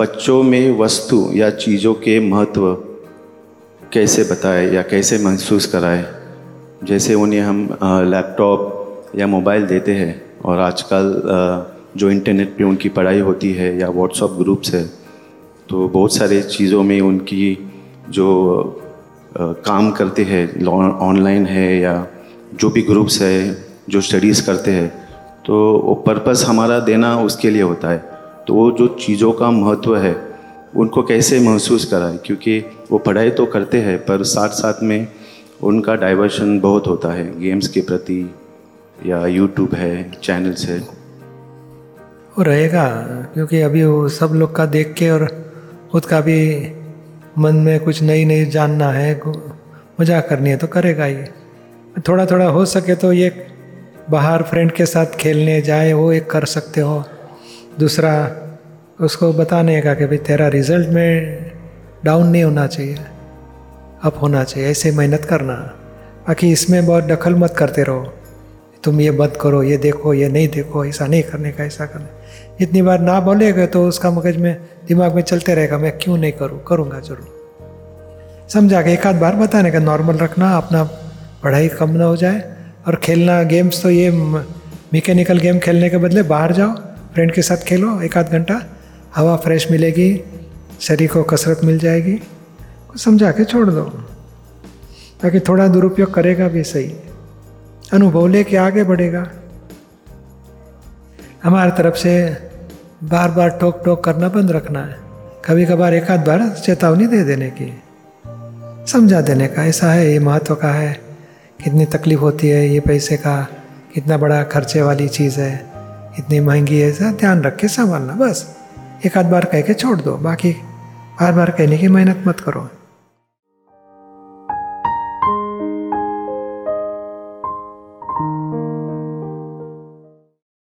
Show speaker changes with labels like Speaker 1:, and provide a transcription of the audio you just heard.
Speaker 1: बच्चों में वस्तु या चीज़ों के महत्व कैसे बताए या कैसे महसूस कराए? जैसे उन्हें हम लैपटॉप या मोबाइल देते हैं और आजकल जो इंटरनेट पे उनकी पढ़ाई होती है या व्हाट्सअप ग्रुप्स है तो बहुत सारे चीज़ों में उनकी जो काम करते हैं ऑनलाइन है या जो भी ग्रुप्स है जो स्टडीज़ करते हैं तो वो पर्पस हमारा देना उसके लिए होता है। तो वो जो चीज़ों का महत्व है, उनको कैसे महसूस कराए? क्योंकि वो पढ़ाई तो करते हैं, पर साथ साथ में उनका डाइवर्शन बहुत होता है। गेम्स के प्रति या यूट्यूब है चैनल्स है।
Speaker 2: वो रहेगा, क्योंकि अभी वो सब लोग का देख के और खुद का भी मन में कुछ नई नई जानना है मज़ाक करनी है तो करेगा ही। थोड़ा थोड़ा हो सके तो ये बाहर फ्रेंड के साथ खेलने जाए, वो एक कर सकते हो। दूसरा उसको बताने का कि भाई तेरा रिज़ल्ट में डाउन नहीं होना चाहिए अप होना चाहिए, ऐसे मेहनत करना। बाकी इसमें बहुत दखल मत करते रहो। तुम ये बंद करो, ये देखो, ये नहीं देखो, ऐसा नहीं करने का, ऐसा करने। इतनी बार ना बोलेगा तो उसका मगज में, दिमाग में चलते रहेगा, मैं क्यों नहीं करूँ? करूँगा ज़रूर। समझा के एक आध बार बताने का नॉर्मल रखना, अपना पढ़ाई कम ना हो जाए। और खेलना गेम्स तो ये मैकेनिकल गेम खेलने के बदले बाहर जाओ। फ्रेंड के साथ खेलो, एक आध घंटा। हवा फ्रेश मिलेगी, शरीर को कसरत मिल जाएगी। कुछ समझा के छोड़ दो। ताकि थोड़ा दुरुपयोग करेगा भी सही। अनुभव लेके आगे बढ़ेगा। हमारी तरफ़ से बार बार टोक टोक करना बंद रखना है। कभी कभार एक आध बार चेतावनी दे देने की। समझा देने का, ऐसा है, ये महत्व का है। कितनी तकलीफ़ होती है, ये पैसे का कितना बड़ा खर्चे वाली चीज़ है। इतनी महँगी है, ऐसा ध्यान रख के संभालना बस। एक आध बार कह के छोड़ दो, बाकी बार बार कहने की मेहनत मत करो।